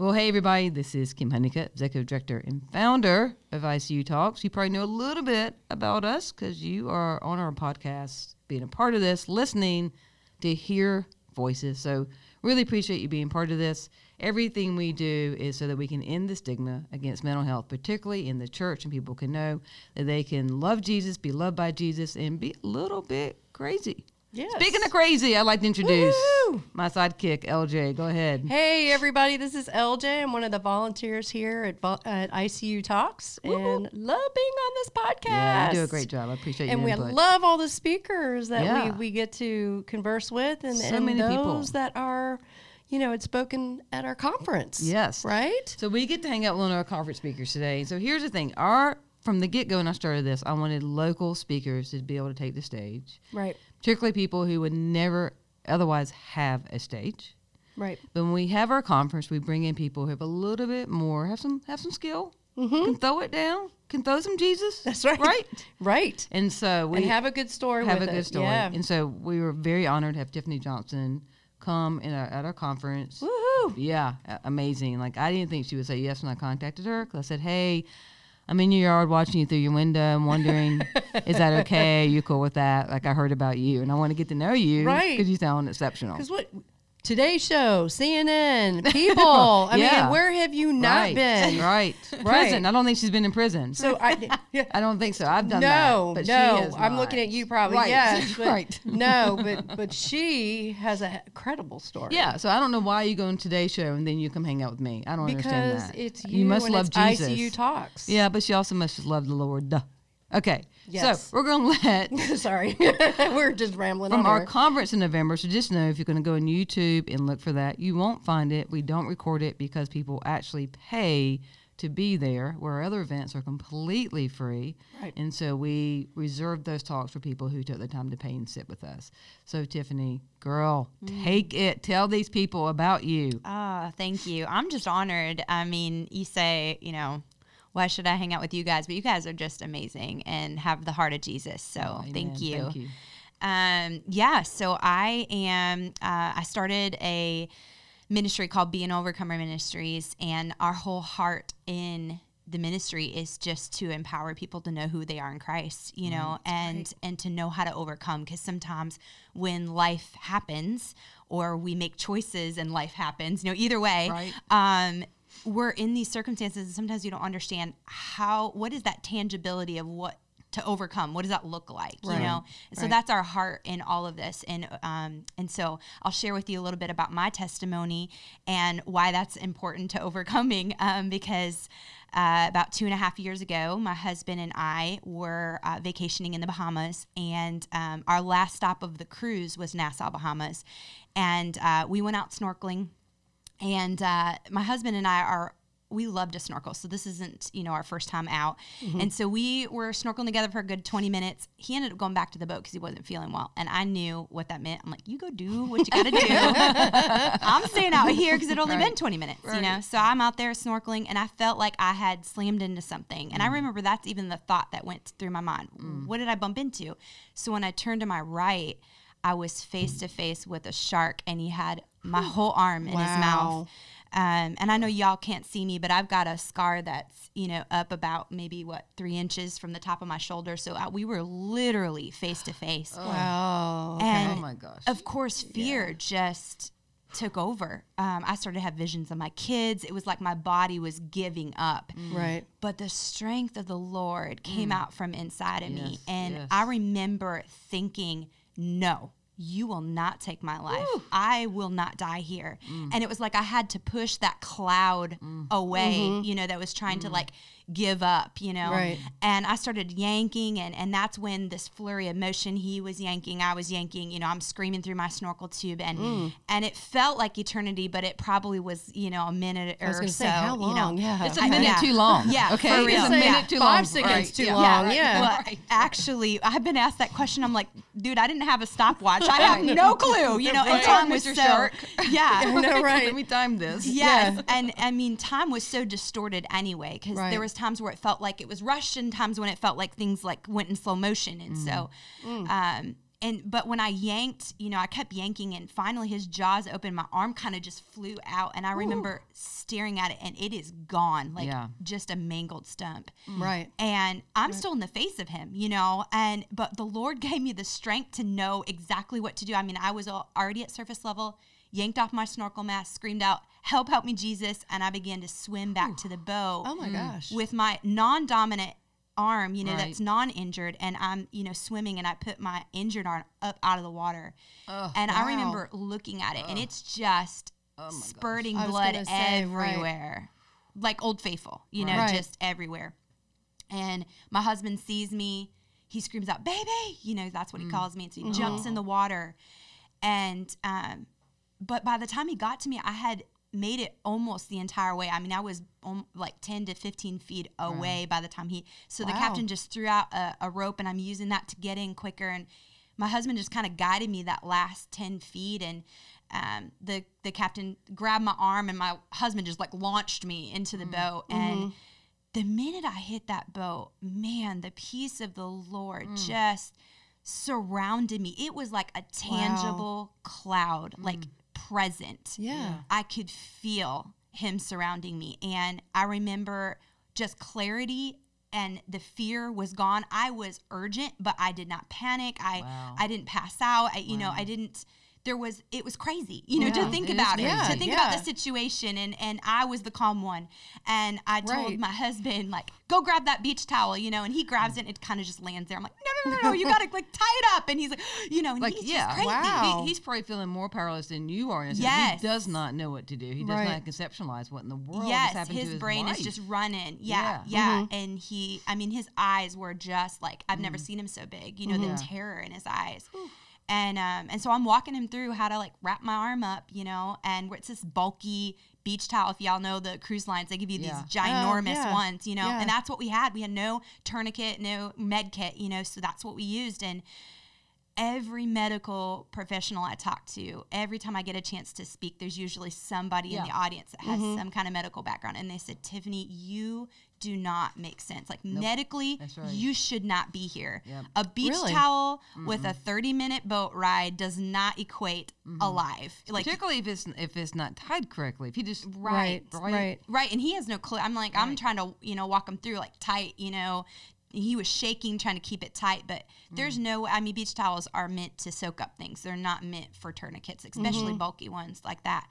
Well, hey, everybody, this is Kim Honeycutt, Executive Director and founder of ICU Talks. You probably know a little bit about us because you are on our podcast, being a part of this, listening to hear voices. So, really appreciate you being part of this. Everything we do is so that we can end the stigma against mental health, particularly in the church, and people can know that they can love Jesus, be loved by Jesus, and be a little bit crazy. Yes. Speaking of crazy, I'd like to introduce Woo! my sidekick, LJ. Go ahead. Hey, everybody, this is LJ. I'm one of the volunteers here at, Vol- at ICU Talks and love being on this podcast. Yeah, you do a great job. I appreciate you. And we input. love all the speakers that Yeah. we, we get to converse with and, So and many those people. that are, you know, had spoken at our conference. Yes. Right? So we get to hang out with one of our conference speakers today. So here's the thing: our from the get go when I started this, I wanted local speakers to be able to take the stage, Right. Particularly people who would never otherwise have a stage. Right. But when we have our conference, we bring in people who have a little bit more, have some have some skill, can throw it down, can throw some Jesus. Mm-hmm. That's right. Right. Right. And so we and have a good story have a good story. Yeah. And so we were very honored to have Tiffany Johnson come in our, at our conference. Woohoo. Yeah, amazing. Like I didn't think she would say yes when I contacted her because I said, "Hey, I'm in your yard watching you through your window. I'm wondering, is that okay? you cool with that? Like I heard about you and I want to get to know you, Right. Because you sound exceptional. Because what? Today's show, CNN, people. I Yeah. mean, where have you not right, been? right, prison. I don't think she's been in prison. So I, yeah, I don't think so. I've done no, that. But she no. has I'm not. looking at you, probably. Right, Yes, but right. no, but but she has a credible story. Yeah, so I don't know why you go on today's show and then you come hang out with me. I don't understand because that. it's you, must and love it's Jesus. ICU talks. Yeah, but she also must just love the Lord. Duh. Okay. Yes. So we're going to let Sorry, we're just rambling from on our here. conference in November. So just know if you're going to go on YouTube and look for that, you won't find it. We don't record it because people actually pay to be there, where other events are completely free. Right. And so we reserve those talks for people who took the time to pay and sit with us. So Tiffany, girl, Mm. take it. Tell these people about you. Ah, thank you. I'm just honored. I mean, you say, you know, why should I hang out with you guys? But you guys are just amazing and have the heart of Jesus. So Amen. thank you. Thank you. Um, yeah, so I am, uh, I started a ministry called Be an Overcomer Ministries, and our whole heart in the ministry is just to empower people to know who they are in Christ, you know, and and to know how to overcome because sometimes when life happens or we make choices and life happens, you know, either way, Right. um, we're in these circumstances and sometimes you don't understand how what is that tangibility of what to overcome? What does that look like you know? So Right. that's our heart in all of this. And um and so i'll share with you a little bit about my testimony and why that's important to overcoming um, because uh, about two and a half years ago my husband and i were uh, vacationing in the bahamas and um, our last stop of the cruise was nassau bahamas. And uh, we went out snorkeling and uh, my husband and I are we love to snorkel, so this isn't you know our first time out, and so we were snorkeling together for a good twenty minutes. He ended up going back to the boat because he wasn't feeling well, and I knew what that meant. I'm like, you go do what you got to do. I'm staying out here because it only been twenty minutes, you know. So I'm out there snorkeling, and I felt like I had slammed into something, Mm. and I remember that's even the thought that went through my mind. What did I bump into? So when I turned to my right. I was face to face with a shark, and he had my whole arm in his mouth. Um, and I know y'all can't see me, but I've got a scar that's you know up about maybe what three inches from the top of my shoulder. So I, we were literally face to face, Wow. and Oh my gosh. of course, fear just took over. Um, I started to have visions of my kids. It was like my body was giving up. Right. But the strength of the Lord came out from inside of me. Mm. And yes. I remember thinking, no, you will not take my life. I will not die here. Mm. And it was like I had to push that cloud mm. away, mm-hmm. you know, that was trying to mm. like give up, you know. Right. And I started yanking and and that's when this flurry of motion he was yanking, I was yanking, you know, I'm screaming through my snorkel tube and Mm. and it felt like eternity, but it probably was, you know, a minute or was so. say, how You know. long? Yeah. it's a minute yeah. too long. Yeah, Okay. for It's real. a minute Yeah. too Five long. seconds Right. too Yeah. long. right. Yeah. Well, Right. actually, I've been asked that question. I'm like, dude, I didn't have a stopwatch. I have no clue. You know, and Right. time was Mr. so. Shark. Yeah. I know, right. Let me time this. Yes, and I mean, time was so distorted anyway because Right. there was times where it felt like it was rushed, and times when it felt like things like went in slow motion, and so, Mm. um, and but when I yanked, you know, I kept yanking, and finally his jaws opened. My arm kind of just flew out, and I remember staring at it, and it is gone, like Yeah. just a mangled stump. Right. And I'm still in the face of him, you know, and but the Lord gave me the strength to know exactly what to do. I mean, I was already at surface level, yanked off my snorkel mask, screamed out, "Help! Help me, Jesus!" And I began to swim back to the boat Oh my gosh. with my non-dominant arm, you know, Right. that's non-injured, and I'm, you know, swimming, and I put my injured arm up out of the water, Oh, and I remember looking at it, and it's just Oh spurting blood gonna say, right. everywhere, like Old Faithful, you know, Right. just everywhere. And my husband sees me, he screams out, "Baby!" You know, that's what he calls me, and so he jumps in the water, and um, but by the time he got to me, I had made it almost the entire way. I mean, I was um, like 10 to 15 feet away by the time he. So the captain just threw out a, a rope, and I'm using that to get in quicker. And my husband just kind of guided me that last 10 feet, and um, the the captain grabbed my arm, and my husband just like launched me into the boat, and. The minute I hit that boat, man, the peace of the Lord just surrounded me. It was like a tangible cloud, like present. Yeah. I could feel him surrounding me. And I remember just clarity and the fear was gone. I was urgent, but I did not panic. I Wow. I didn't pass out. I, you know, I didn't there was it was crazy, you know, Yeah, to think it is about it, crazy. to think about the situation and and I was the calm one. And I told Right. my husband like, "Go grab that beach towel," you know, and he grabs it and it kind of just lands there. I'm like, "No, no, no, no, you got to like tie it up." And he's like, you know, and Like, he's yeah. crazy. Wow. He, he's probably feeling more powerless than you are. In. Yes. He does not know what to do. He does Right. not conceptualize what in the world has yes, happened his, to his brain wife. is just running. Yeah, Yeah. yeah. And he, I mean, his eyes were just like I've Mm. never seen him so big. You know, the terror in his eyes. And um, and so I'm walking him through how to like wrap my arm up, you know, and where it's this bulky beach towel. If y'all know the cruise lines, they give you Yeah. these ginormous yeah. ones, you know, Yeah. and that's what we had. We had no tourniquet, no med kit, you know, so that's what we used. And every medical professional I talk to, every time I get a chance to speak, there's usually somebody in the audience that has some kind of medical background. And they said, Tiffany, you do not make sense. Like medically, right. you should not be here. Yep. A beach Really? towel with a 30 minute boat ride does not equate Mm-hmm. alive. Like, Particularly if it's if it's not tied correctly. If you just right. Right. Right. Right. Right, and he has no clue. I'm like, I'm trying to, you know, walk him through like tight, you know. He was shaking, trying to keep it tight, but there's mm. no. I mean, beach towels are meant to soak up things. They're not meant for tourniquets, especially mm-hmm. bulky ones like that.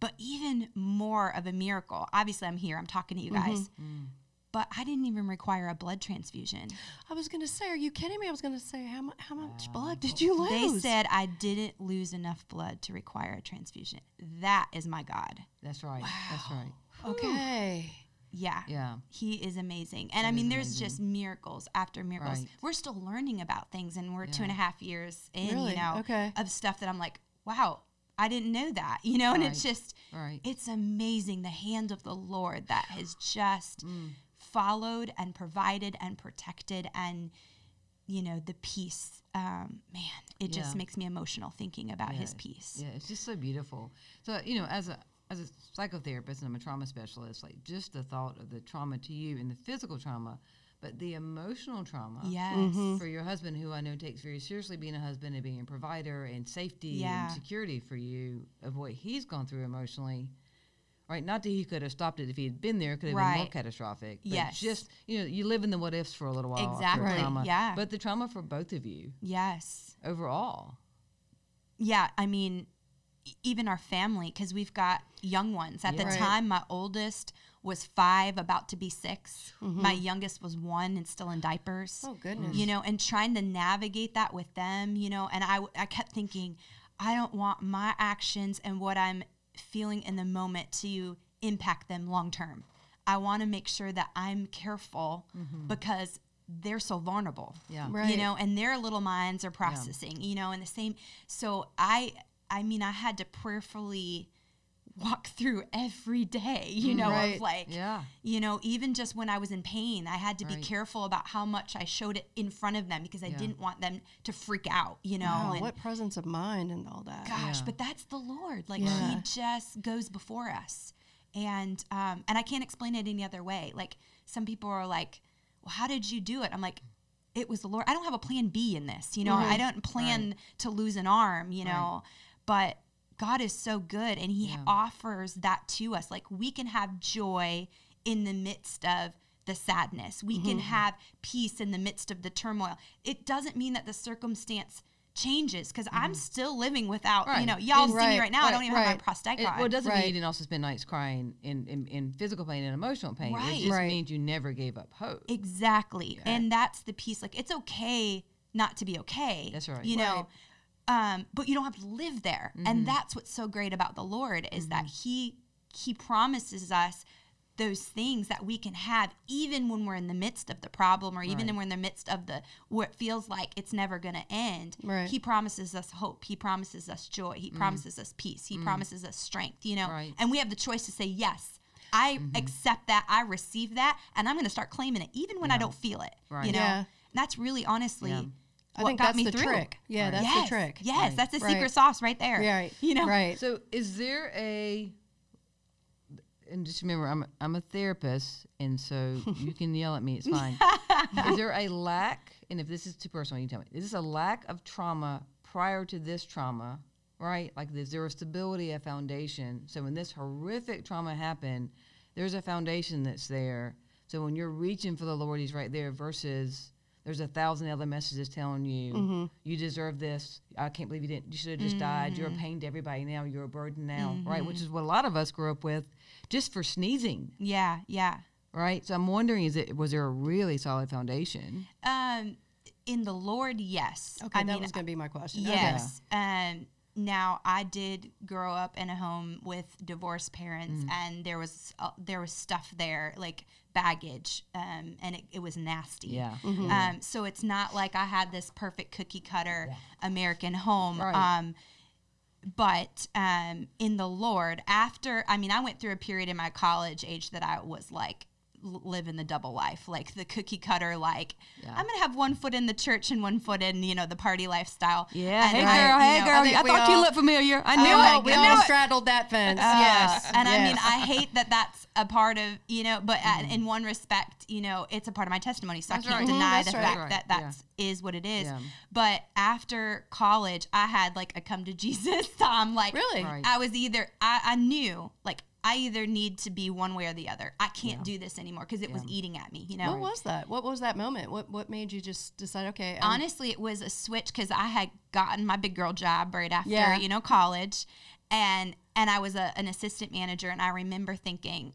But even more of a miracle. Obviously, I'm here. I'm talking to you mm-hmm. guys, mm. but I didn't even require a blood transfusion. I was gonna say, are you kidding me? I was gonna say, how much how much blood did you lose? They said I didn't lose enough blood to require a transfusion. That is my God. That's right. Wow. That's right. okay. Yeah. Yeah. He is amazing. And I mean, there's amazing. just miracles after miracles. Right. We're still learning about things, and we're two and a Yeah. half years in, Really? you know, Okay. of stuff that I'm like, wow, I didn't know that, you know, and it's just, Right. it's amazing the hand of the Lord that has just Mm. followed and provided and protected and, you know, the peace. Um, man, it just makes me emotional thinking about his peace. Yeah, it's just so beautiful. So you know, as a as a psychotherapist and I'm a trauma specialist, like just the thought of the trauma to you and the physical trauma, but the emotional trauma. Yes. Mm-hmm. For your husband, who I know takes very seriously being a husband and being a provider and safety Yeah. and security for you of what he's gone through emotionally, right? Not that he could have stopped it if he had been there, it could have been more catastrophic. But Yes. just you know, you live in the what ifs for a little while. after Exactly, Trauma, yeah. But the trauma for both of you Yes. overall. yeah, I mean, even our family, because we've got young ones. At the Right. time, my oldest was five, about to be 6 Mm-hmm. My youngest was one and still in diapers. Oh goodness. You know, and trying to navigate that with them, you know, and I, I kept thinking, I don't want my actions and what I'm feeling in the moment to impact them long term. I want to make sure that I'm careful because they're so vulnerable Yeah. Right. you know and their little minds are processing you know and the same so i i mean i had to prayerfully walk through every day you know Right. of like Yeah. you know even just when i was in pain i had to be careful about how much i showed it in front of them because i Yeah. didn't want them to freak out you know Wow, and what presence of mind and all that. gosh Yeah. but that's the lord like Yeah. he just goes before us and um and i can't explain it any other way like some people are like well how did you do it i'm like it was the Lord. I don't have a plan B in this. You know, Mm-hmm. I don't plan to lose an arm, you know, but God is so good and he Yeah. offers that to us. Like we can have joy in the midst of the sadness. We Mm-hmm. can have peace in the midst of the turmoil. It doesn't mean that the circumstance changes because I'm still living without, you know, y'all And- see me Right, right now. I don't right, even have my prosthetic It, on. well, it doesn't mean Right. you didn't also spend nights crying in, in, in physical pain and emotional pain. Right. It just Right. means you never gave up hope. Exactly. Yeah. And that's the piece. Like it's okay not to be okay. That's right. You know, um, but you don't have to live there. Mm-hmm. And that's what's so great about the Lord is that He He promises us those things that we can have even when we're in the midst of the problem or even Right. when we're in the midst of the where it feels like it's never going to end Right. he promises us hope he promises us joy he promises us peace he promises us strength you know Mm. Right. Mm-hmm. and we have the choice to say yes i accept that i receive that and i'm going to start claiming it even when i don't feel it Right. you know Yeah. that's really honestly Yeah. I what think got that's me the through trick. Yeah, Right. that's yes, the trick. yes Right. that's the Right. secret sauce right there Right. you know Right. So, is there a and just remember, I'm I'm a therapist, and so you can yell at me. It's fine. is there a lack? And if this is too personal, you tell me. Is this a lack of trauma prior to this trauma? Right? Like, is there a stability, a foundation? So when this horrific trauma happened, there's a foundation that's there. So when you're reaching for the Lord, He's right there. Versus there's a thousand other messages telling you you deserve this. I can't believe you didn't. You should have just died. You're a pain to everybody now. You're a burden now, right? Which is what a lot of us grew up with, just for sneezing, yeah yeah right? So I'm wondering, is it was there a really solid foundation? um in the lord yes Okay, I that mean, was going to be my question. Okay. Yes. Um, now I did grow up in a home with divorced parents, and there was uh, there was stuff there like baggage, um, and it, it was nasty. Yeah. Um, so it's not like I had this perfect cookie cutter American home. Right. Um, but um, in the Lord, after I mean, I went through a period in my college age that I was like l- in the double life, like the cookie cutter, like Yeah. I'm gonna have one foot in the church and one foot in you know the party lifestyle. Yeah. And Hey, I- girl. you Hey, know, girl. I I, think we thought you looked familiar. I knew Oh, it. we I all it. straddled that fence. Uh, yes. And I mean. I hate that that's a part of, you know, but uh in one respect, you know, it's a part of my testimony. So That's I can't right. Deny that's the right. fact Right, that yeah. that's is what it is. Yeah. But after college, I had like a come to Jesus time. Like, Really? Right. I was either, I, I knew, like, I either need to be one way or the other. I can't do this anymore because it was eating at me, you know? What was that? What was that moment? What What made you just decide? Okay, I'm- honestly it was a switch because i had gotten my big girl job right after Yeah. you know college and and i was a, an assistant manager and i remember thinking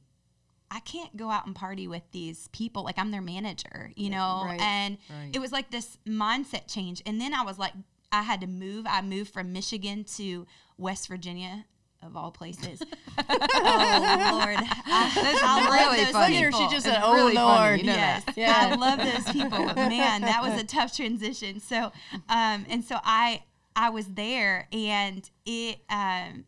i can't go out and party with these people like i'm their manager you know Right. and Right. it was like this mindset change and then i was like i had to move i moved from michigan to west virginia of all places oh lord I, That's I love really those funny. Look at her, she just said, "Oh really funny, Lord." you know yes. Yeah. I love those people. Man, that was a tough transition. So, um, and so I, I was there, and it, um,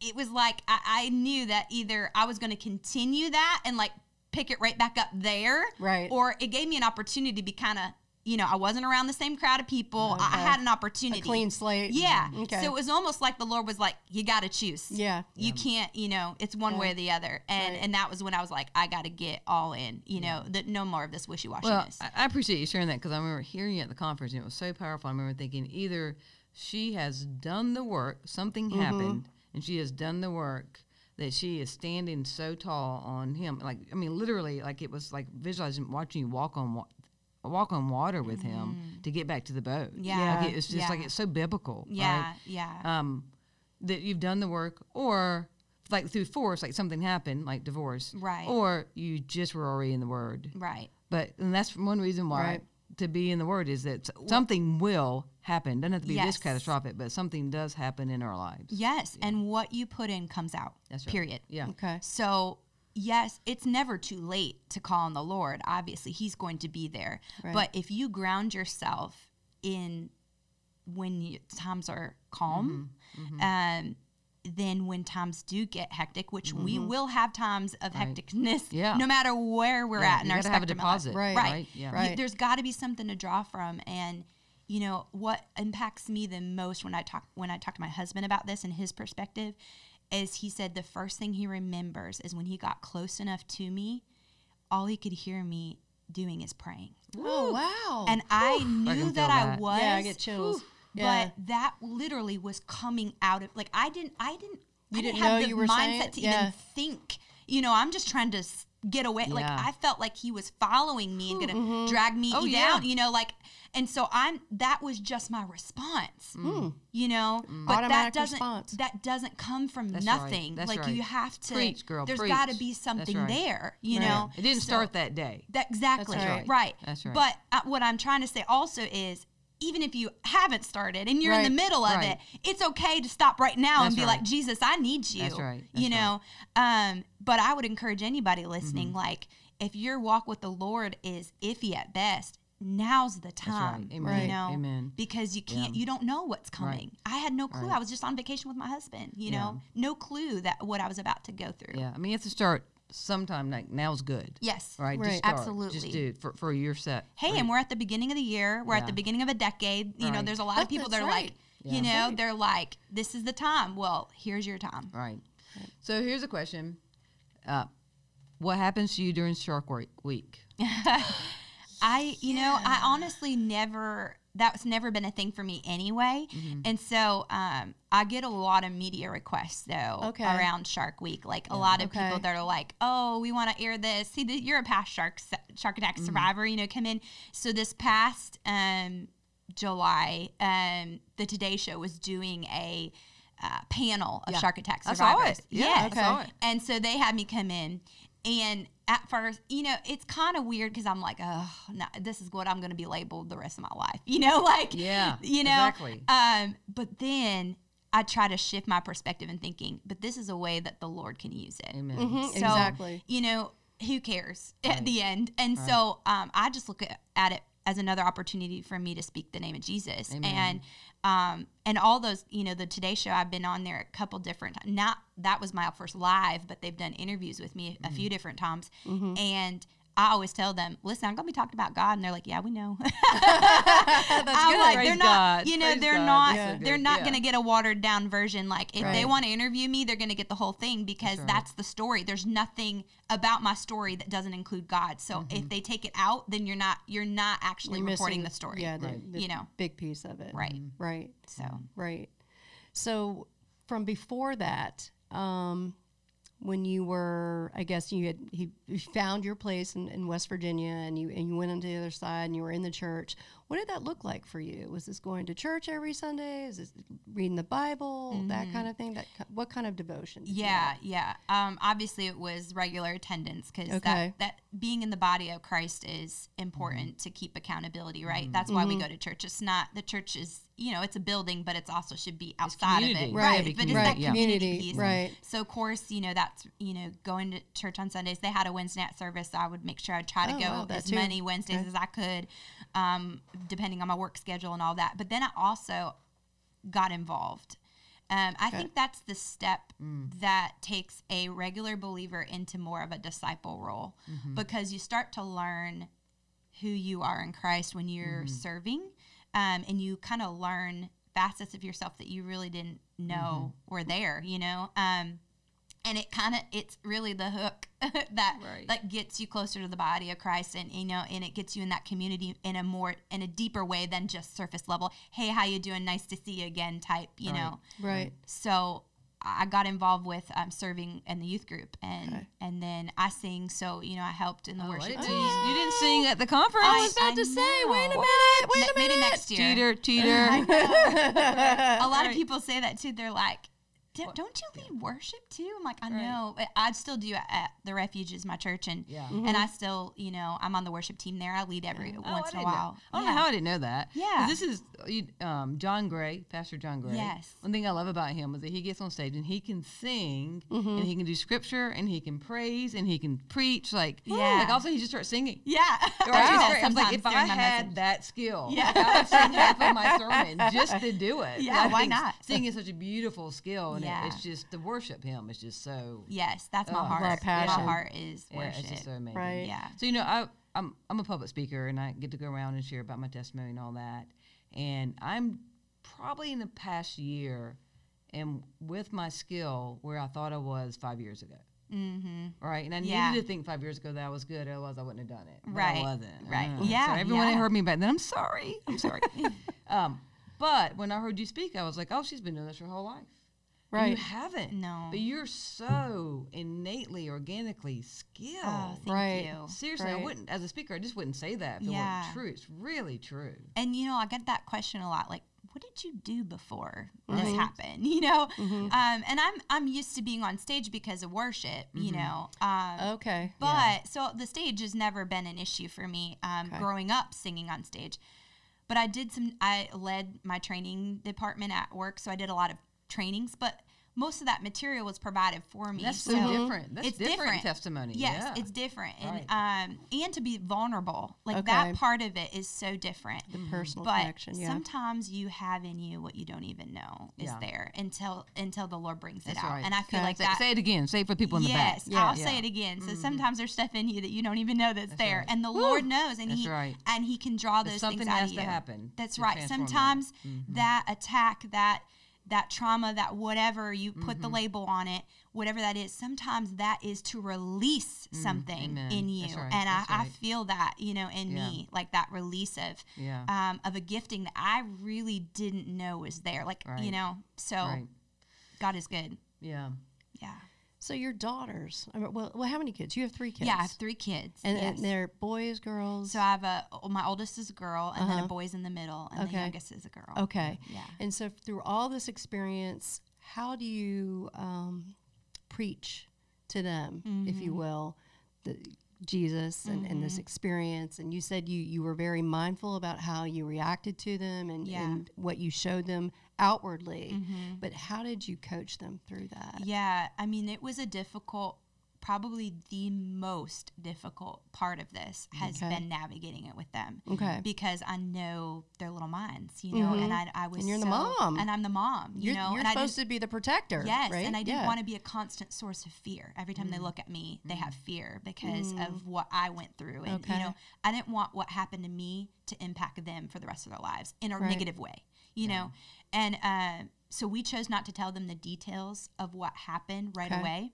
it was like I, I knew that either I was going to continue that and like pick it right back up there, Right. or it gave me an opportunity to be kind of, you know, I wasn't around the same crowd of people. I Okay. had an opportunity, a clean slate. yeah. Okay. So it was almost like the Lord was like, "You got to choose. Yeah. You can't. You know, it's one Yeah. way or the other." And Right. and that was when I was like, "I got to get all in. You know, that no more of this wishy Well. I, I appreciate you sharing that because I remember hearing you at the conference and it was so powerful. I remember thinking either she has done the work, something Mm-hmm. happened, and she has done the work that she is standing so tall on him. Like, I mean, literally, like it was like visualizing watching you walk on wa- walk on water with him to get back to the boat. Mm-hmm. Yeah. like it's just like it's so biblical. yeah, right? yeah, um, that you've done the work, or like through force, like something happened, like divorce, Right. Or you just were already in the Word, right. but and that's one reason why Right. to be in the Word is that something will happen. Doesn't have to be Yes. this catastrophic, but something does happen in our lives. Yes, and what you put in comes out. That's right. Period. Yeah, Okay. So, yes, it's never too late to call on the Lord. Obviously, He's going to be there. Right. But if you ground yourself in when you, times are calm, Mm-hmm. um, then when times do get hectic, which we will have times of Right. hecticness, Yeah. no matter where we're Yeah, at in you our gotta have a deposit, Right. Right. right? Yeah. Right. You- there's got to be something to draw from and you know what impacts me the most when i talk when i talk to my husband about this and his perspective is he said the first thing he remembers is when he got close enough to me all he could hear me doing is praying. Oh wow. And I I knew can that, feel I was. yeah, I get chills. yeah. But that literally was coming out of like I didn't I didn't You I didn't have know the you were saying mindset it? to Yeah. even think. You know, I'm just trying to s- get away. Like I felt like he was following me and gonna Mm-hmm. drag me Oh, down. yeah. You know, like and so I'm that was just my response. Mm. You know, but Mm. Automatic that doesn't response. that doesn't come from That's right. nothing. That's like right. you have to. Preach, girl, There's preach. got to be something right. there. You Right. know, It didn't So- start that day. that exactly That's right. right. That's right. But uh, what I'm trying to say also is even if you haven't started and you're in the middle of Right. it, it's okay to stop right now and be right. like, Jesus, I need you. That's right. you That's know. Um, but I would encourage anybody listening, Mm-hmm. like if your walk with the Lord is iffy at best, now's the right. time. Amen. You know, Amen. because you can't, Yeah. you don't know what's coming. I had no clue. Right. I was just on vacation with my husband. You Yeah. know, no clue that what I was about to go through. Yeah. I mean, you have to start sometime. Like now's good. Yes. Right. Right. Just. Absolutely. Just do it for for your set. hey, Right. and we're at the beginning of the year. We're at the beginning of a decade. You know, there's a lot That- of people that are right. like, Yeah. you know, Right. they're like, this is the time. Well, here's your time. Right. So here's a question. Uh, what happens to you during Shark Week? week? I, you know, I honestly never. That's never been a thing for me anyway, Mm-hmm. and so um, I get a lot of media requests though Okay. around Shark Week. Like a lot of Okay. people that are like, "Oh, we want to air this." See, th- you're a past shark shark attack Mm-hmm. survivor. You know, come in. So this past um, July, um, the Today Show was doing a uh, panel of Yeah. shark attack I saw survivors. it. Yeah, Yes. It. And so they had me come in. And at first, you know, it's kind of weird because I'm like, oh, no, this is what I'm going to be labeled the rest of my life. You know, like, Yeah, you know, exactly. Um, but then I try to shift my perspective and thinking, but this is a way that the Lord can use it. Amen. Mhm, So, exactly. You know, who cares at the end? And Right. so um, I just look at, at it as another opportunity for me to speak the name of Jesus. Amen. And um, and all those, you know, the Today Show, I've been on there a couple different. Not that was my first live, but they've done interviews with me a Mm-hmm. few different times, and. I always tell them, listen, I'm gonna be talking about God, and they're like, "Yeah, we know." I'm good. like, Praise they're not, God. you know, Praise they're God. not, That's so they're not Yeah. gonna get a watered down version. Like, if they want to interview me, they're gonna get the whole thing because right. that's the story. There's nothing about my story that doesn't include God. So Mm-hmm. if they take it out, then you're not, you're not actually You're reporting missing the story. Yeah, the, Right. the You know. big piece of it. Right. Right. So Right. So from before that, um, when you were, I guess you had he, found your place in, in West Virginia, and you and you went on to the other side, and you were in the church. What did that look like for you? Was this going to church every Sunday? Is this reading the Bible? That kind of thing. That what kind of devotion? did you Mm-hmm. yeah, have? yeah. Um, obviously it was regular attendance because Okay. that, that being in the body of Christ is important to keep accountability, right? That's why we go to church. It's not the church is, you know, it's a building, but it's also should be outside of it, Right, right? But it's community, that yeah. community Community, piece, right. So of course, you know, that's you know, going to church on Sundays. They had a Wednesday night service. So I would make sure I'd try to Oh, go wow, as too. many Wednesdays Okay. as I could, um, depending on my work schedule and all that. But then I also got involved. Um, I Okay. think that's the step that takes a regular believer into more of a disciple role because you start to learn who you are in Christ when you're serving, um, and you kind of learn facets of yourself that you really didn't know were there. You know, um, and it kind of it's really the hook that Right. that gets you closer to the body of Christ, and you know, and it gets you in that community in a more in a deeper way than just surface level. Hey, how you doing? Nice to see you again. Type. You Right. know. Right. So I got involved with um, serving in the youth group, and Okay. and then I sing. So you know, I helped in the Oh, worship team. know you, you didn't sing at the conference. I was about to say, wait a know. minute, wait a Ma- Maybe minute. next year. Cheater, cheater. A lot of people say that too. They're like, "D- "Don't you lead worship too?" I'm like, "I Right. know. but I still do at, at the Refuge is my church, and Yeah. and I still, you know, I'm on the worship team there. I lead every Oh, once I in a didn't know- while. I don't Yeah. know how I didn't know that. Yeah. This is um, John Gray, Pastor John Gray. Yes. One thing I love about him is that he gets on stage and he can sing and he can do scripture and he can praise and he can preach. Like, Yeah. Like also he just starts singing. Yeah, Or I I do that pray- I was like, if I had message. that skill, Yeah. like, I would sing half of my sermon just to do it. Yeah, I why not? Singing is such a beautiful skill, and it- Yeah. it's just to worship Him is just so. Yes, that's my Oh, heart. Love passion. My heart is Yeah, worship. it's just so amazing. Right. Yeah. So you know, I, I'm I'm a public speaker, and I get to go around and share about my testimony and all that. And I'm probably in the past year am with my skill where I thought I was five years ago. Mm-hmm. Right. And I Yeah. needed to think five years ago that I was good, otherwise I wouldn't have done it. But Right. I wasn't. Right. Uh, Yeah, So everyone that yeah. heard me back then, I'm sorry. I'm sorry. um, but when I heard you speak, I was like, oh, she's been doing this her whole life. And You haven't. No. But you're so innately, organically skilled. Oh, thank Right. you. Seriously, I wouldn't, as a speaker, I just wouldn't say that if it Yeah. weren't true. It's really true. And you know, I get that question a lot. Like, what did you do before this Mhm. happened? You know, Mhm. um, and I'm I'm used to being on stage because of worship. You Mhm. know, um, Okay. but Yeah. so the stage has never been an issue for me. Um, Okay. growing up singing on stage, but I did some. I led my training department at work, so I did a lot of trainings. But most of that material was provided for me. That's so so different. That's it's different, different. testimony. Yes, yeah. it's different, and Right. um, and to be vulnerable, like Okay. that part of it is so different. The personal But connection. Yeah. sometimes you have in you what you don't even know is Yeah. there until until the Lord brings it out. right. And I feel Okay. like say, that. say it again. Say it for people in the yes, back. Yeah. I'll Yeah. say it again. So Mhm. sometimes there's stuff in you that you don't even know that's, That's there, right. and the Woo. Lord knows, and That's he right. and he can draw those something things out has of to you. happen. That's to right. transform that. Sometimes Mhm. that attack, that that trauma, that whatever you put the Mhm. label on it, whatever that is, sometimes that is to release Mm, something in you. Right, And I, that's I feel that, you know, in Yeah. me, like that release of Yeah. um, of a gifting that I really didn't know was there. Like, Right. you know, so right. God is good. Yeah. Yeah. So your daughters. I mean, well, well, how many kids? You have three kids. Yeah, I have three kids. And, yes. and they're boys, girls. so I have a, my oldest is a girl, and then Uh-huh. a boy's in the middle, and the Okay. youngest is a girl. okay. Yeah. And so through all this experience, how do you um, preach to them, if you Mhm. will, the Jesus and, and this Mhm. experience? And you said you you were very mindful about how you reacted to them and, Yeah. and what you showed them outwardly. Mhm. But how did you coach them through that? Yeah, I mean, it was a difficult, probably the most difficult part of this has Okay. been navigating it with them Okay. because I know their little minds, you know, Mhm. and I, I was And you're the mom. and I'm the mom, you You're, know, you're and supposed to be the protector. yes, right? and I didn't Yeah. want to be a constant source of fear. Every time they look at me, they have fear because of what I went through, and Mm. Okay. you know, I didn't want what happened to me to impact them for the rest of their lives in a Right. negative way, you know, and uh, so we chose not to tell them the details of what happened right Okay. away.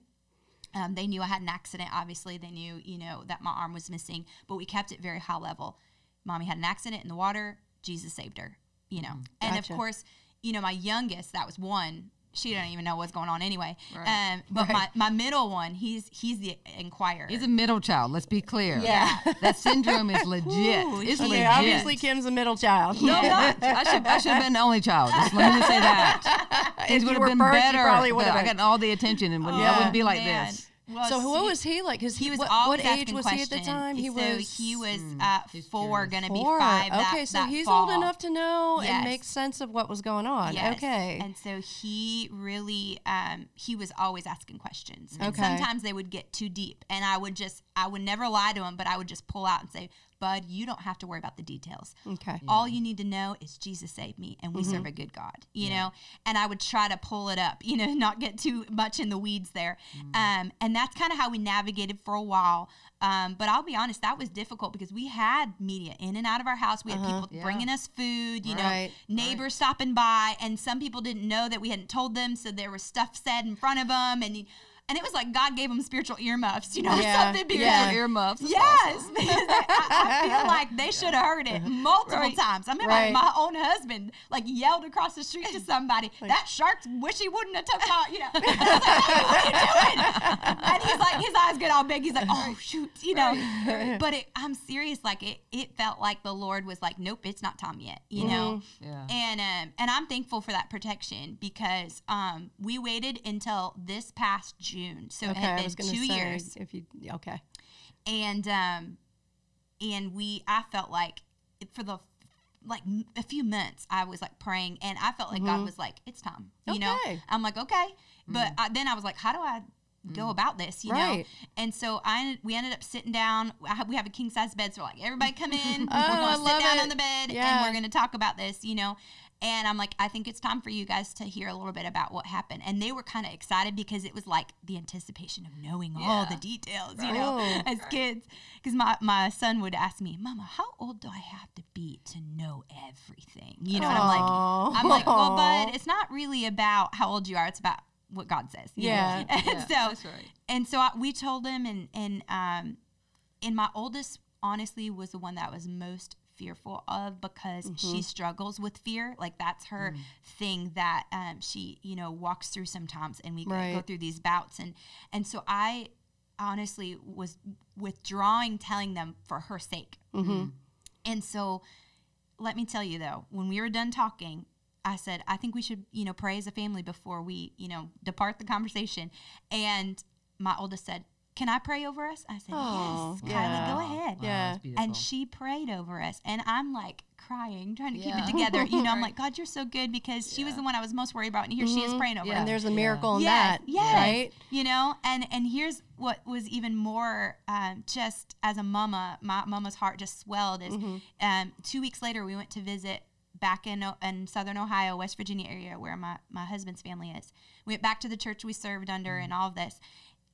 Um, they knew I had an accident. Obviously, they knew, you know, that my arm was missing, but we kept it very high level. Mommy had an accident in the water. Jesus saved her, you know. And of course, you know, my youngest, that was one. She didn't even know what's going on anyway. Right. Um, but Right. my, my middle one, he's he's the inquirer. He's a middle child. Let's be clear. Yeah. that syndrome is legit. Ooh, it's okay, Okay, legit. obviously Kim's a middle child. No, I'm not. I should, I should have been the only child. Just let me just say that. if Things you would were have been first, better. you probably but would I have. got all the attention, and wouldn't- Yeah. I wouldn't be like Man. this. Well, So what see- was he like? Because he was what, always what age asking was he at the time? He so was he was Mm, uh, four, going to be four. five. That, okay, so that he's fall. old enough to know and make sense of what was going on. Yes. Okay. And so he really, um, he was always asking questions. And Okay. sometimes they would get too deep. And I would just, I would never lie to him, but I would just pull out and say, Bud, you don't have to worry about the details. okay. All you need to know is Jesus saved me and we Mm-hmm. serve a good God, you Yeah. know? And I would try to pull it up, you know, not get too much in the weeds there. Mm. Um, and that's kind of how we navigated for a while. Um, but I'll be honest, that was difficult because we had media in and out of our house. We had Uh-huh. people Yeah. bringing us food, you Right. know, neighbors stopping by, and some people didn't know that we hadn't told them, so there was stuff said in front of them, and and it was like God gave them spiritual earmuffs, you know, or Yeah. something. Because Yeah. Your earmuffs. Yes, awesome. because I, I feel like they should have heard it multiple Right. times. I mean, Right. my, my own husband like yelled across the street to somebody, "That shark wish he wouldn't have took my," you know. And I was like, "Hey, what are you doing?" And he's like, his eyes get all big. He's like, "Oh shoot," you know. But it, I'm serious. Like it, it felt like the Lord was like, "Nope, it's not time yet," you know. Yeah. And um, and I'm thankful for that protection because um, we waited until this past June, so it okay. had I was been two say years. if you okay. and um and we i felt like for the like a few months i was like praying and i felt like god was like it's time you know? Mm-hmm. I'm like okay. But I, then i was like how do i go about this? you know? And so i we ended up sitting down. I have, we have a king size bed so we're like everybody come in. Oh, we're I gonna love sit down it. on the bed Yeah. and we're gonna talk about this you know And I'm like, I think it's time for you guys to hear a little bit about what happened. And they were kind of excited because it was like the anticipation of knowing all the details, you know, Oh. as kids. Because my, my son would ask me, Mama, how old do I have to be to know everything? You know, and I'm like, I'm like, well, bud, it's not really about how old you are. It's about what God says. you know? Yeah. And Yeah, so that's right. and so I, we told him and and um and my oldest honestly was the one that was most fearful of because Mm-hmm. she struggles with fear like that's her Mm. thing that um she you know walks through sometimes and we go- go through these bouts and and so I honestly was withdrawing telling them for her sake Mm-hmm. and so let me tell you though, when we were done talking, I said, I think we should, you know, pray as a family before we, you know, depart the conversation. And my oldest said, Can I pray over us? I said, Oh, Yes, Kylie, go ahead. Wow, Yeah. And she prayed over us. And I'm like crying, trying to keep it together. You know, I'm like, God, you're so good because she was the one I was most worried about. And here she is praying over Yeah. us And there's a Yeah. miracle in yes, that, yes. right? You know, and and here's what was even more um, just as a mama, my mama's heart just swelled. Is Mm-hmm. um, two weeks later we went to visit back in in Southern Ohio, West Virginia area where my my husband's family is. We went back to the church we served under Mm-hmm. and all of this.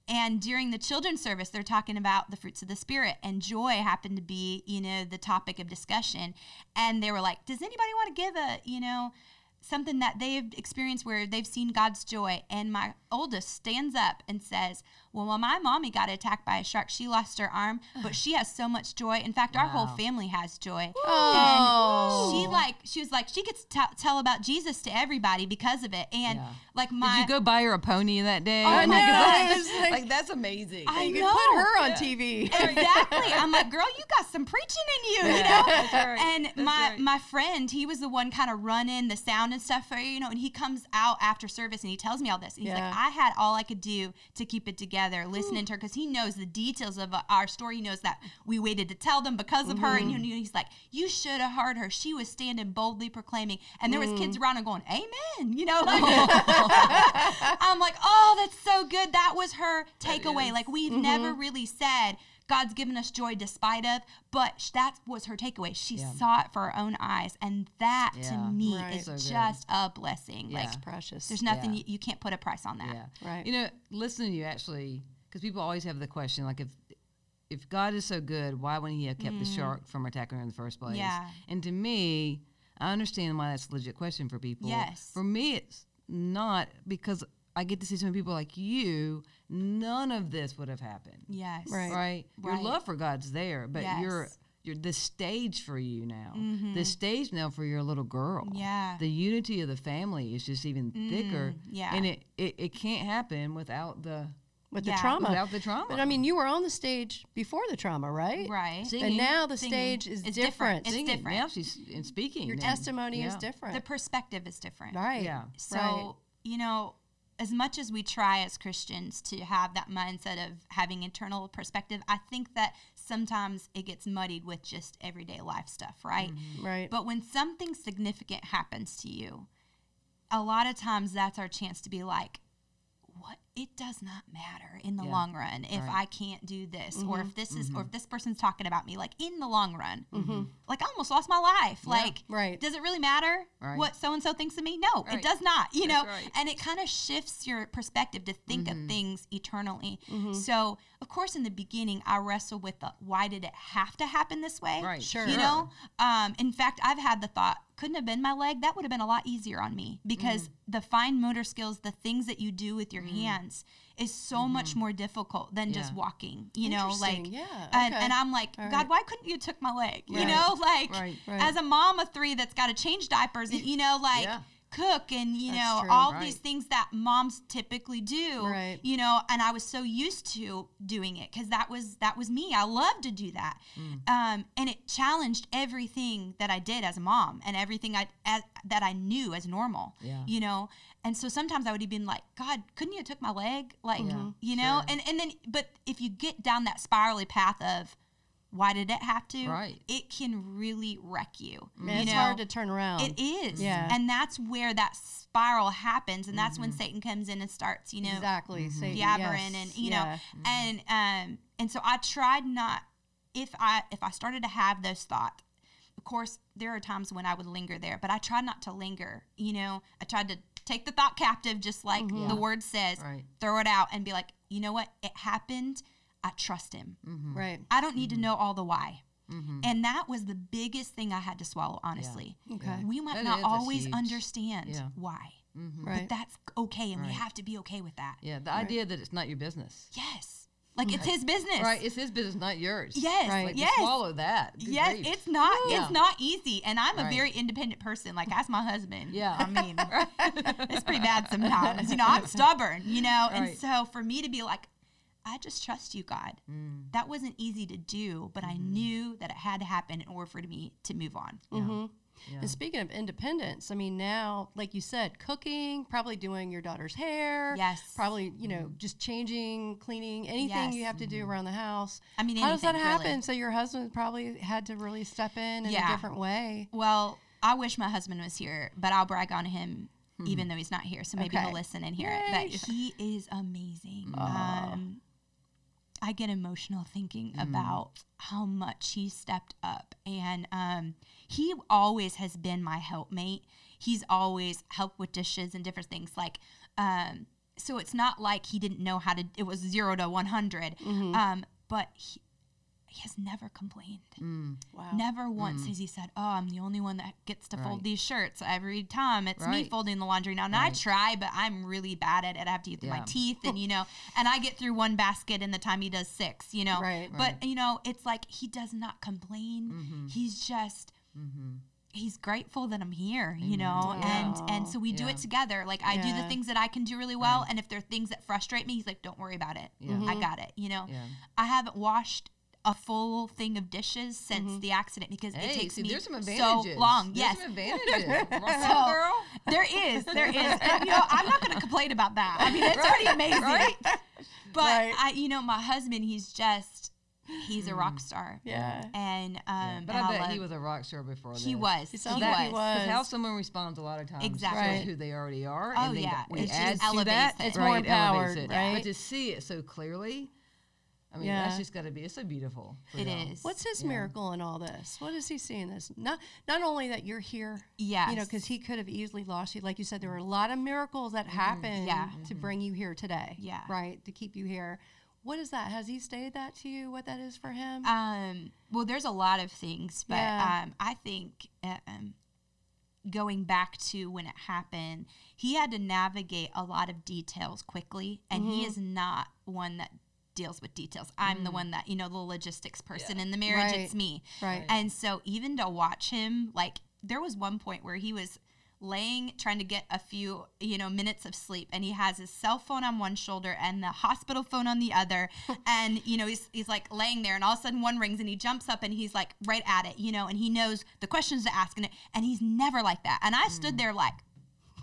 And during the children's service, they're talking about the fruits of the spirit, and joy happened to be, you know, the topic of discussion. And they were like, "Does anybody want to give a, you know?" something that they've experienced where they've seen God's joy. And my oldest stands up and says, Well, when my mommy got attacked by a shark, she lost her arm, but she has so much joy. In fact, our whole family has joy. Oh. And she like she was like she gets to tell about Jesus to everybody because of it. And Yeah. like my Did you go buy her a pony that day? I Oh my know. God. It's like- like that's amazing. I you know. put her on TV. exactly. I'm like, girl, you got some preaching in you, you know. that's right. And That's my right. my friend, he was the one kind of running the sound and stuff for you know. And he comes out after service and he tells me all this. And he's Yeah. like, I had all I could do to keep it together, listening to her because he knows the details of uh, our story. He knows that we waited to tell them because of her. And you know, he's like, you should have heard her. She was standing boldly proclaiming, and there was kids mm. around and going, Amen. You know, like I'm like, oh, that's so good. That was her takeaway. Like we've mm-hmm. never really said God's given us joy despite of, but that was her takeaway. She Yeah. saw it for her own eyes, and that to me Right. is So just a blessing. Yeah. Like Precious. there's nothing Yeah. you, you can't put a price on that. Yeah. Right. You know, listening to you actually, because people always have the question, like if if God is so good, why wouldn't He have kept the shark from attacking her in the first place? Mm. Yeah. And to me, I understand why that's a legit question for people. Yes. For me, it's not because I get to see so many people like you. None of this would have happened. Yes. Right. Right. Your Right. love for God's there, but you're you're the stage for you now. Mhm. The stage now for your little girl. Yeah. The unity of the family is just even thicker. Mm, yeah. And it, it, it can't happen without the With Yeah. the trauma. without the trauma. But I mean, you were on the stage before the trauma, right? Right. See, And Singing. now the Singing. stage is It's different. different. It's Singing. different. Now she's in speaking. Your and- testimony is different. The perspective is different. right. Yeah. So, Right. you know, as much as we try as Christians to have that mindset of having internal perspective, I think that sometimes it gets muddied with just everyday life stuff, right? Mm-hmm. Right. But when something significant happens to you, a lot of times that's our chance to be like, what it does not matter in the Yeah. long run if Right. I can't do this or if this is or if this person's talking about me like in the long run like I almost lost my life like Right. does it really matter Right. what so and so thinks of me no it does not you That's know and it kind of shifts your perspective to think Mm-hmm. of things eternally so of course in the beginning I wrestle with the why did it have to happen this way Right. Sure. you know um, in fact i've had the thought couldn't have been my leg that would have been a lot easier on me because Mm. the fine motor skills the things that you do with your hands is so much more difficult than just Mm-hmm. Walking you know like Yeah, and, okay. and i'm like All god why couldn't you took my leg you know like Right. Right. as a mom of three that's got to change diapers and you know like Yeah. Cook and you That's know true. all Right. these things that moms typically do Right. you know and i was so used to doing it because that was that was me i loved to do that Mm. um, and it challenged everything that i did as a mom and everything i as, that i knew as normal Yeah. you know and so sometimes i would have been like god couldn't you have took my leg like Yeah, you know sure. and and then but if you get down that spirally path of why did it have to Right. it can really wreck you Man, you it's know? hard to turn around. It is. Yeah. And that's where that spiral happens. And that's when mm-hmm. Satan comes in and starts, you know, exactly. Mm-hmm. Satan, yabbering yes. and, you yeah. know, and, um, and so I tried not, if I, if I started to have those thoughts, of course, there are times when I would linger there, but I tried not to linger. You know, I tried to take the thought captive, just like the word says, Right. throw it out and be like, you know what? It happened. I trust him. Mm-hmm. Right. I don't need to mm-hmm. know all the why. Mm-hmm. And that was the biggest thing I had to swallow, honestly. Okay. We might That not always huge. understand Yeah. why, mm-hmm. Right. but that's okay, and we have to be okay with that. Yeah, the idea that it's not your business. Yes, like it's his business. Right, it's his business, not yours. Yes. Right. Like, Yes. swallow that. Good yes, grief. it's not. Yeah. It's not easy, and I'm a very independent person. Like ask my husband. Yeah. I mean, it's pretty bad sometimes. You know, I'm stubborn. You know, and so for me to be like, I just trust you, God. Mm. That wasn't easy to do, but I Mm-hmm. knew that it had to happen in order for me to move on. Mm-hmm. Yeah. And speaking of independence, I mean, now, like you said, cooking, probably doing your daughter's hair. Yes. Probably, you know, just changing, cleaning, anything you Yes. have to do around the house. I mean, How does that anything, really. happen? So your husband probably had to really step in in Yeah. a different way. Well, I wish my husband was here, but I'll brag on him even though he's not here. So maybe Okay. he'll listen and hear it. But he is amazing. Um, I get emotional thinking about how much he stepped up. And um, he always has been my helpmate. He's always helped with dishes and different things. Like, um, so it's not like he didn't know how to, it was zero to 100. Um, but he has never complained. Mm. Wow. Never once mm. has he said, "Oh, I'm the only one that gets to Right. fold these shirts every time. It's me folding the laundry now." And I try, but I'm really bad at it. I have to get through my teeth, and you know, and I get through one basket in the time he does six. You know, Right. But you know, it's like he does not complain. Mm-hmm. He's just. Mm-hmm. He's grateful that I'm here, you mm-hmm. know, and and so we do Yeah. it together. Like I do the things that I can do really well, and if there are things that frustrate me, he's like, "Don't worry about it. I got it." You know, Yeah. I haven't washed a full thing of dishes since the accident because it takes see, me there's some so advantages. long. There's yes, some advantages. So, girl. there is, there is. And, you know, I'm not going to complain about that. I mean, it's already amazing. But Right. I, you know, my husband, he's just, he's a rock star. Yeah. And um, But and I bet love- he was a rock star before He this. was. It He sounds was. like he was. 'Cause how someone responds a lot of times Exactly. Right. who they already are. Oh, and then yeah. When It he just adds to that, it. It's more right, elevates empowered, it. right? But to see it so clearly, I mean, Yeah. that's just got to be, it's so beautiful. for It y'all. is. What's his Yeah. miracle in all this? What is he seeing this? Not not only that you're here, Yes. you know, because he could have easily lost you. Like you said, there were a lot of miracles that happened Yeah. to bring you here today. Yeah. right to keep you here. What is that? Has he stated that to you? What that is for him? Um, well, there's a lot of things, but Yeah. um, I think um, going back to when it happened, he had to navigate a lot of details quickly, and he Mm-hmm. is not one that deals with details. I'm the one that you know the logistics person in the marriage. Mm. Right. It's me, Right. And so even to watch him, like there was one point where he was laying trying to get a few you know minutes of sleep and he has his cell phone on one shoulder and the hospital phone on the other and you know he's, he's like laying there and all of a sudden one rings and he jumps up and he's like right at it you know and he knows the questions to ask and, it, and he's never like that and i stood there like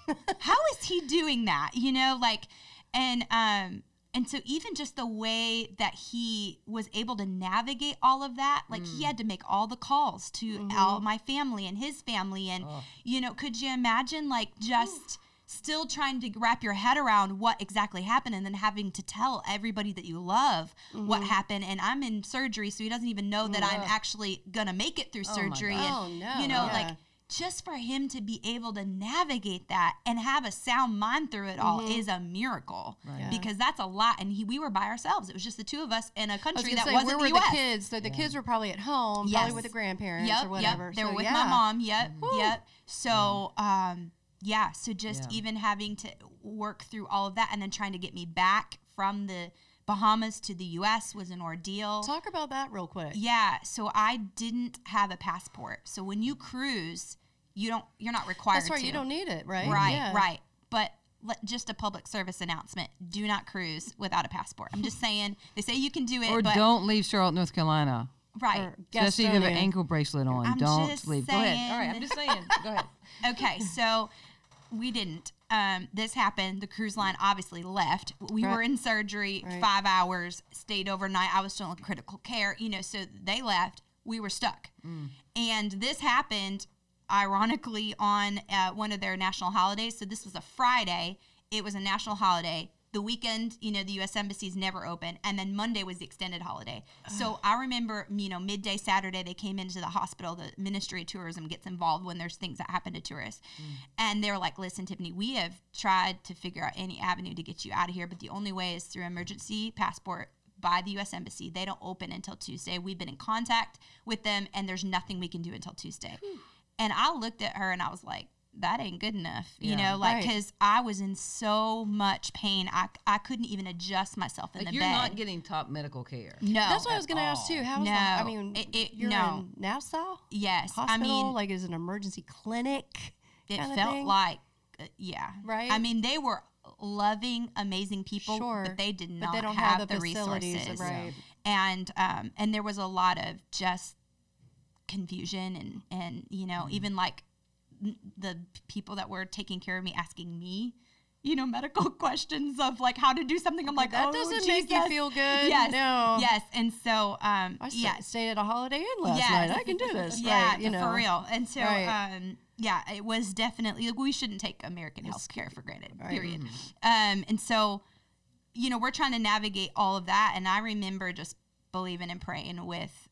how is he doing that you know like and um and so even just the way that he was able to navigate all of that like he mm. had to make all the calls to mm-hmm. all my family and his family. And you know could you imagine like just still trying to wrap your head around what exactly happened and then having to tell everybody that you love what mm-hmm. happened? And i'm in surgery so he doesn't even know that i'm actually gonna make it through oh my surgery. God. and Oh, no, you know yeah. like just for him to be able to navigate that and have a sound mind through it all mm-hmm. is a miracle Yeah. because that's a lot and he we were by ourselves it was just the two of us in a country gonna that say, wasn't where the were US the kids? So the kids were probably at home, Yes. probably with the grandparents yep or whatever. yep they so, were with yeah. my mom yep mm-hmm. yep so mm-hmm. um yeah so just Yeah. even having to work through all of that and then trying to get me back from the Bahamas to the US was an ordeal Talk about that real quick. yeah, so I didn't have a passport. So when you cruise, you don't you're not required That's right. to. You don't need it, right? Right, Yeah. right. But let, just a public service announcement: do not cruise without a passport. I'm just saying. They say you can do it, Or but don't leave Charlotte, North Carolina. right. Or Especially if you have an ankle bracelet on. I'm don't just leave. Go ahead. saying. All right, I'm just saying. Go ahead. okay, so we didn't. Um, this happened. The cruise line obviously left. We Right. were in surgery Right. five hours, stayed overnight. I was still in critical care, you know, so they left. We were stuck. And this happened, ironically, on uh, one of their national holidays. So this was a Friday. It was a national holiday. the weekend, you know, the U.S. embassies never open, and then Monday was the extended holiday. So I remember, you know, midday Saturday they came into the hospital. The Ministry of Tourism gets involved when there's things that happen to tourists, and they were like, "Listen, Tiffany, we have tried to figure out any avenue to get you out of here, but the only way is through emergency passport." By the U.S. Embassy, they don't open until Tuesday. We've been in contact with them, and there's nothing we can do until Tuesday. And I looked at her and I was like, that ain't good enough, you Yeah. know, like Right. because I was in so much pain, I, I couldn't even adjust myself in Like the you're bed. not getting top medical care. no, That's what I was going to ask too. How's No. that? I mean, It- it- you're no. in Nassau yes, Hospital. I mean, like, is an emergency clinic? it felt thing? like, uh, yeah, Right? I mean, they were loving, amazing people, Sure. but they did But not they don't have, have the the resources, right. and um, and there was a lot of just confusion and and you know Mm-hmm. even like the people that were taking care of me asking me you know medical questions of like how to do something i'm like that oh, doesn't make you feel good. yes No. yes and so um I yes stayed at a Holiday Inn last yes. night. I can do this. yeah right, you know. for real and so Right. um yeah it was definitely like we shouldn't take american health care for granted Right. period um and so you know we're trying to navigate all of that and i remember just believing and praying with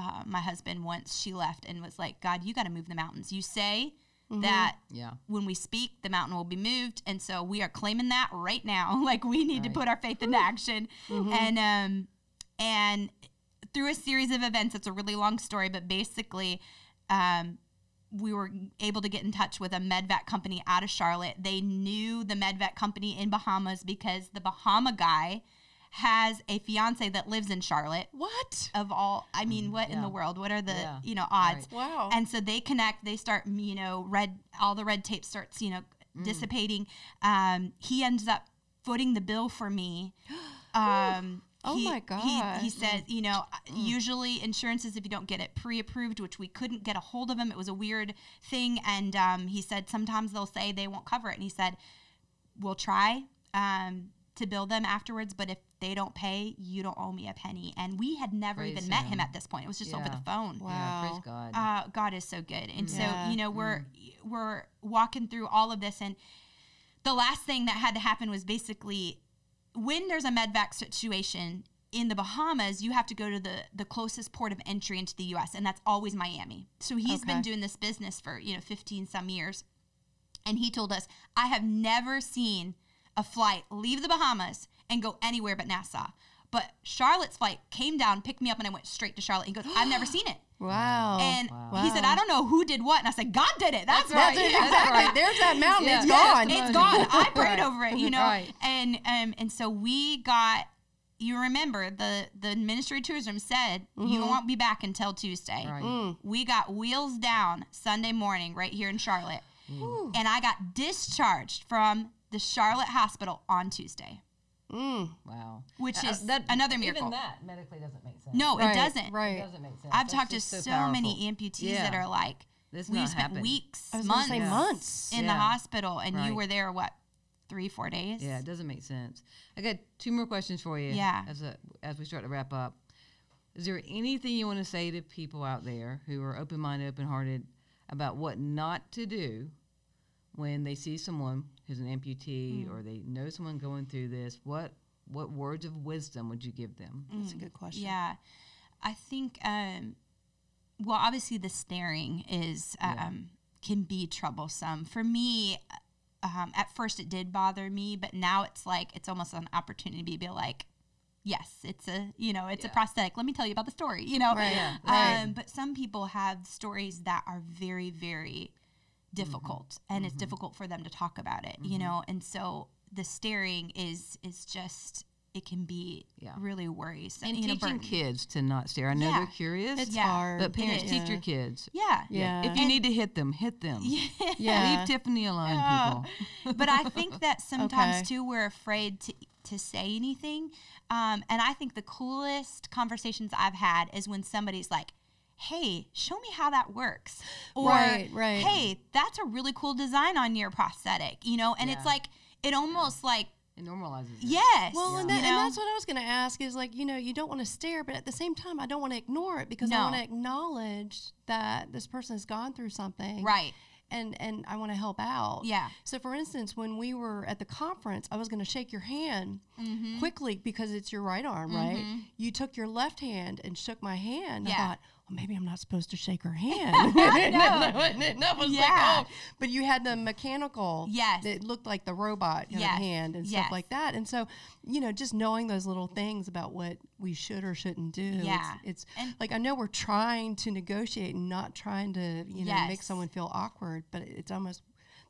uh, my husband once she left and was like god you got to move the mountains you say Mm-hmm. that Yeah. when we speak the mountain will be moved and so we are claiming that right now like we need to put our faith into action Mm-hmm. and um and through a series of events it's a really long story but basically um we were able to get in touch with a medvac company out of charlotte they knew the medvac company in bahamas because the bahama guy has a fiance that lives in charlotte What? of all i mean what in the world what are the Yeah. you know odds Right. Wow. and so they connect they start you know red all the red tape starts you know Mm. dissipating um he ends up footing the bill for me um Oh he- my he, gosh. he said you know Mm. usually insurances if you don't get it pre-approved which we couldn't get a hold of him it was a weird thing and um, he said sometimes they'll say they won't cover it and he said we'll try um, to bill them afterwards but if they don't pay you don't owe me a penny and we had never Praise even met him him. at this point it was just over the phone Yeah. Praise Wow. God. uh, God is so good. And Yeah. so, you know, we're we're walking through all of this and the last thing that had to happen was basically when there's a medvac situation in the Bahamas, you have to go to the the closest port of entry into the US and that's always Miami. So he's been doing this business for, you know, 15 some years. And he told us, I have never seen a flight leave the Bahamas and go anywhere but Nassau. But Charlotte's flight came down, picked me up, and I went straight to Charlotte. He goes, I've never seen it. Wow. And Wow. he said, I don't know who did what. And I said, God did it. That's, That's right. right. Yeah. That's right. There's that mountain. Yeah. It's Yeah. gone. It's gone. I prayed Right. over it, you know. Right. And um and so we got you remember the the Ministry of Tourism said you won't be back until Tuesday. Right. Mm. We got wheels down Sunday morning right here in Charlotte. Ooh. And I got discharged from the Charlotte hospital on Tuesday, Mm. Wow. which Uh, is another miracle. Even that medically doesn't make sense. No, Right, it doesn't. It Right. doesn't make sense. I've That's talked to just so, powerful. many amputees Yeah. that are like, This we spent happened. weeks, I months say Yeah. months. in the hospital, and Right. you were there what, three, four days? Yeah, it doesn't make sense. I got two more questions for you. Yeah. As a, as we start to wrap up, is there anything you want to say to people out there who are open minded, open hearted about what not to do when they see someone who's an amputee Mm. or they know someone going through this? What what words of wisdom would you give them? That's a good question. Yeah, I think. Um, well, obviously, the staring is um, Yeah. can be troublesome for me. Um, at first, it did bother me, but now it's like it's almost an opportunity to be like, yes, it's a you know it's a prosthetic. Let me tell you about the story. You know, Right. Yeah, right. Um, but some people have stories that are very very Mm-hmm. difficult, and it's mm-hmm. difficult for them to talk about it. You mm-hmm. know, and so the staring is is just it can be Yeah. really worrisome. And you know, teaching burden. kids to not stare. I know Yeah. they're curious, It's Yeah. hard. but parents teach your kids. Yeah. Yeah. If you need to hit them, hit them. Yeah. Leave Tiffany alone, Yeah. people. but I think that sometimes Okay. too we're afraid to to say anything. Um, and I think the coolest conversations I've had is when somebody's like, "Hey, show me how that works," or Right, right. "Hey, that's a really cool design on your prosthetic," you know. And it's like it almost like It normalizes it. yes, Well, and, you know? and that's what I was going to ask is like, you know, you don't want to stare, but at the same time, I don't want to ignore it because I want to acknowledge that this person has gone through something. right. and and I want to help out. Yeah. So for instance, when we were at the conference, I was going to shake your hand Mm-hmm. quickly because it's your right arm, right? You took your left hand and shook my hand. Yeah. I thought, well, maybe I'm not supposed to shake her hand. and I was Yeah. like, oh, but you had the mechanical. Yes. That looked like the robot kind Yes. hand and Yes. stuff like that. And so, you know, just knowing those little things about what we should or shouldn't do. Yeah. It's, And- like I know we're trying to negotiate and not trying to, you know, make someone feel awkward, but it's almost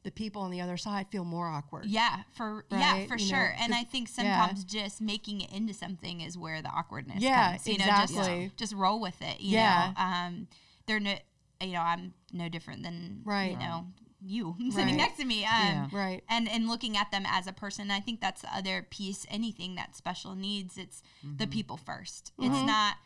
the people on the other side feel more awkward. Yeah, for yeah, for You know, sure. and 'cause- I think yeah. sometimes just making it into something is where the awkwardness Yeah, comes. You know, exactly. just just roll with it. You Yeah. know, um, they're no, you know, I'm no different than Right. You know, you Right. sitting next to me. Um, Yeah. Right. and and looking at them as a person i think that's the other piece anything that special needs it's the people 1st it's not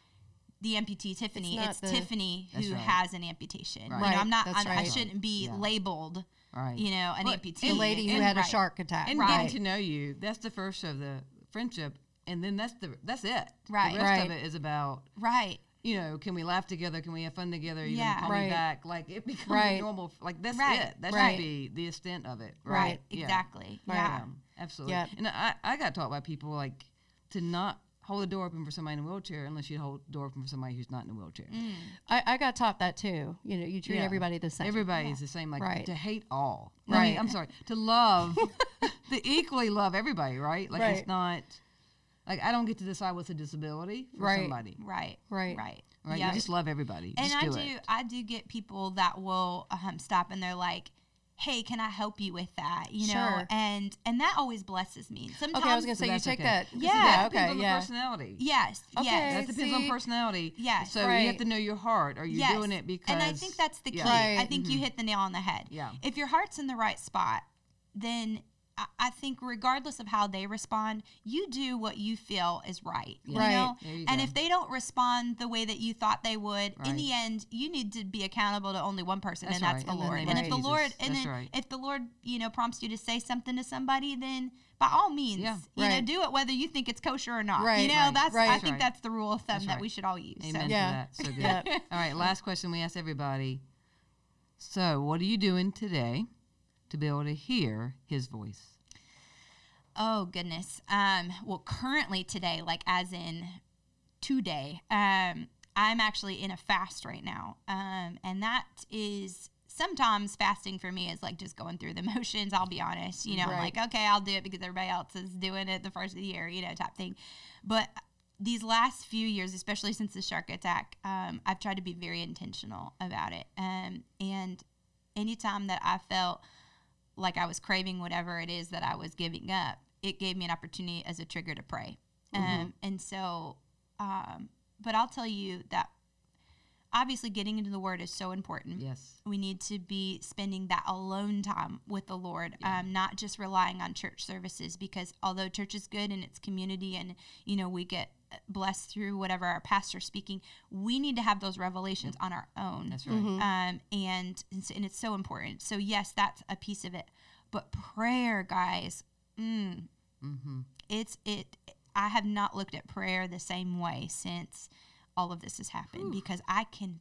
the amputee tiffany not it's, the- tiffany who right. has an amputation Right. you know i'm not I'm, i shouldn't be Yeah. labeled Right. you know an Well, amputee The lady who And- had a shark attack. and Right. getting to know you that's the first of the friendship and then that's the that's it Right. the rest of it is about right you know can we laugh together can we have fun together you Yeah. call Right. me back like it becomes Right. normal like that's Right. it that Right. should be the extent of it right, right, Yeah. exactly Right. yeah Yeah, absolutely. Yep. And I, I got taught by people like to not hold the door open for somebody in a wheelchair unless you hold the door open for somebody who's not in a wheelchair. Mm. I, I got taught that too. You know, you treat Yeah. everybody the same. Everybody's the same. Like Right. to hate all. Right. I mean, I'm sorry. To love, to equally love everybody. Right. Like Right. it's not. Like I don't get to decide what's a disability for Right. somebody. right Right. right Right. Yeah. You just love everybody. and I do. I do get people that will um, stop and they're like, "Hey, can I help you with that?" You know, Sure. and and that always blesses me. Sometimes, Okay, I was gonna So say you take okay. that. Yeah, Yeah. depends Okay. on the Yeah. personality. yes, Okay. That yes, depends on personality. Yes. So you have to know your heart. Are you yes. doing it because? and I think that's the key. Yeah. Right. I think you mm-hmm. hit the nail on the head. Yeah. If your heart's in the right spot, then I, think regardless of how they respond, you do what you feel is right. You Right. know? You And go. if they don't respond the way that you thought they would, in the end, you need to be accountable to only one person, That's and that's right. the And Lord. And if the Jesus. Lord, and That's then right. if the Lord, you know, prompts you to say something to somebody, then by all means, Yeah. you know, do it whether you think it's kosher or not. Right. You know, Right. that's Right. I That's think right. that's the rule of thumb That's that right. we should all use. Amen So. Yeah. to that. So good. All right, last question we ask everybody. So, what are you doing today to be able to hear His voice? Oh goodness. Um, well, currently today, like as in today, um, I'm actually in a fast right now, um, and that is sometimes fasting for me is like just going through the motions. I'll be honest, you know, I'm like okay, I'll do it because everybody else is doing it the first of the year, you know, type thing. But these last few years, especially since the shark attack, um, I've tried to be very intentional about it. Um, and anytime that I felt like I was craving whatever it is that I was giving up, it gave me an opportunity as a trigger to pray. Um, and so, um, but I'll tell you that obviously getting into the Word is so important. Yes. We need to be spending that alone time with the Lord, um, not just relying on church services. Because although church is good and it's community, and you know we get blessed through whatever our pastor's speaking, we need to have those revelations on our own That's right. um, and and it's- and it's so important. So yes, that's a piece of it. But prayer, guys, mm, Mm-hmm. it's it. I have not looked at prayer the same way since all of this has happened because I can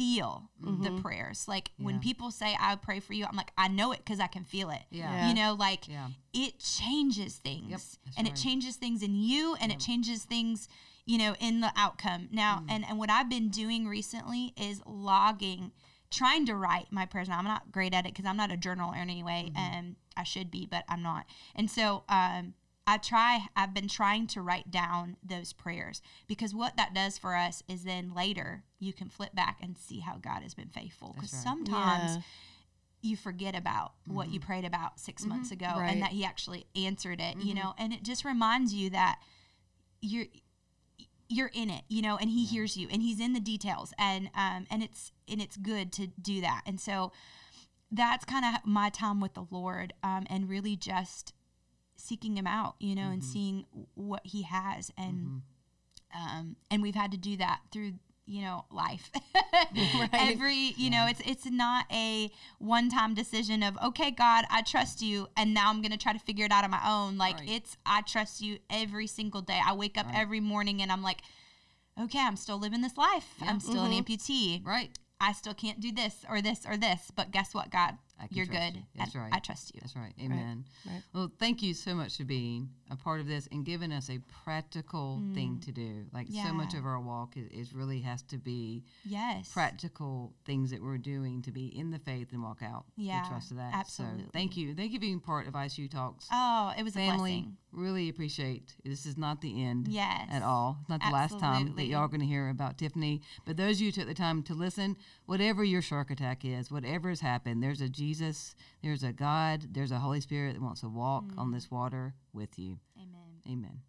feel the prayers. Like when people say I pray for you, I'm like I know it because I can feel it. Yeah. Yeah. You know, like Yeah. it changes things that's and right. it changes things in you and it changes things you know in the outcome now Mm. and and what i've been doing recently is logging trying to write my prayers now i'm not great at it because i'm not a journaler anyway Mm-hmm. and i should be but i'm not and so um I try, I've been trying to write down those prayers because what that does for us is then later you can flip back and see how God has been faithful. Because right. sometimes Yeah. you forget about what you prayed about 6 months ago Right. and that he actually answered it you know and it just reminds you that you're you're in it you know and he hears you and he's in the details and um and it's and it's good to do that and so that's kind of my time with the lord um and really just seeking him out you know and seeing what he has and um and we've had to do that through you know life. Every you know it's it's not a one time decision of okay god i trust you and now i'm gonna try to figure it out on my own. Like Right. it's i trust you every single day. I wake up every morning and i'm like okay i'm still living this life. I'm still an mm-hmm. amputee. Right. i still can't do this or this or this. But guess what god you're good. you. That's and right. I trust you. That's right. Amen. right. Well, thank you so much for being a part of this and giving us a practical thing to do. Like so much Mm. Of our walk is, is really has to be Yes. practical things that we're doing to be in the faith and walk out Yeah, the trust of that. So absolutely. thank you. Thank you for being part of ICU Talks. Oh, it was a Family, blessing. really appreciate. This is not the end Yes. at all. It's not the last time that y'all are going to hear about Tiffany. But those of you who took the time to listen, whatever your shark attack is, whatever has happened, there's a Jesus, there's a God, there's a Holy Spirit that wants to walk Mm. on this water with you. Amen. Amen.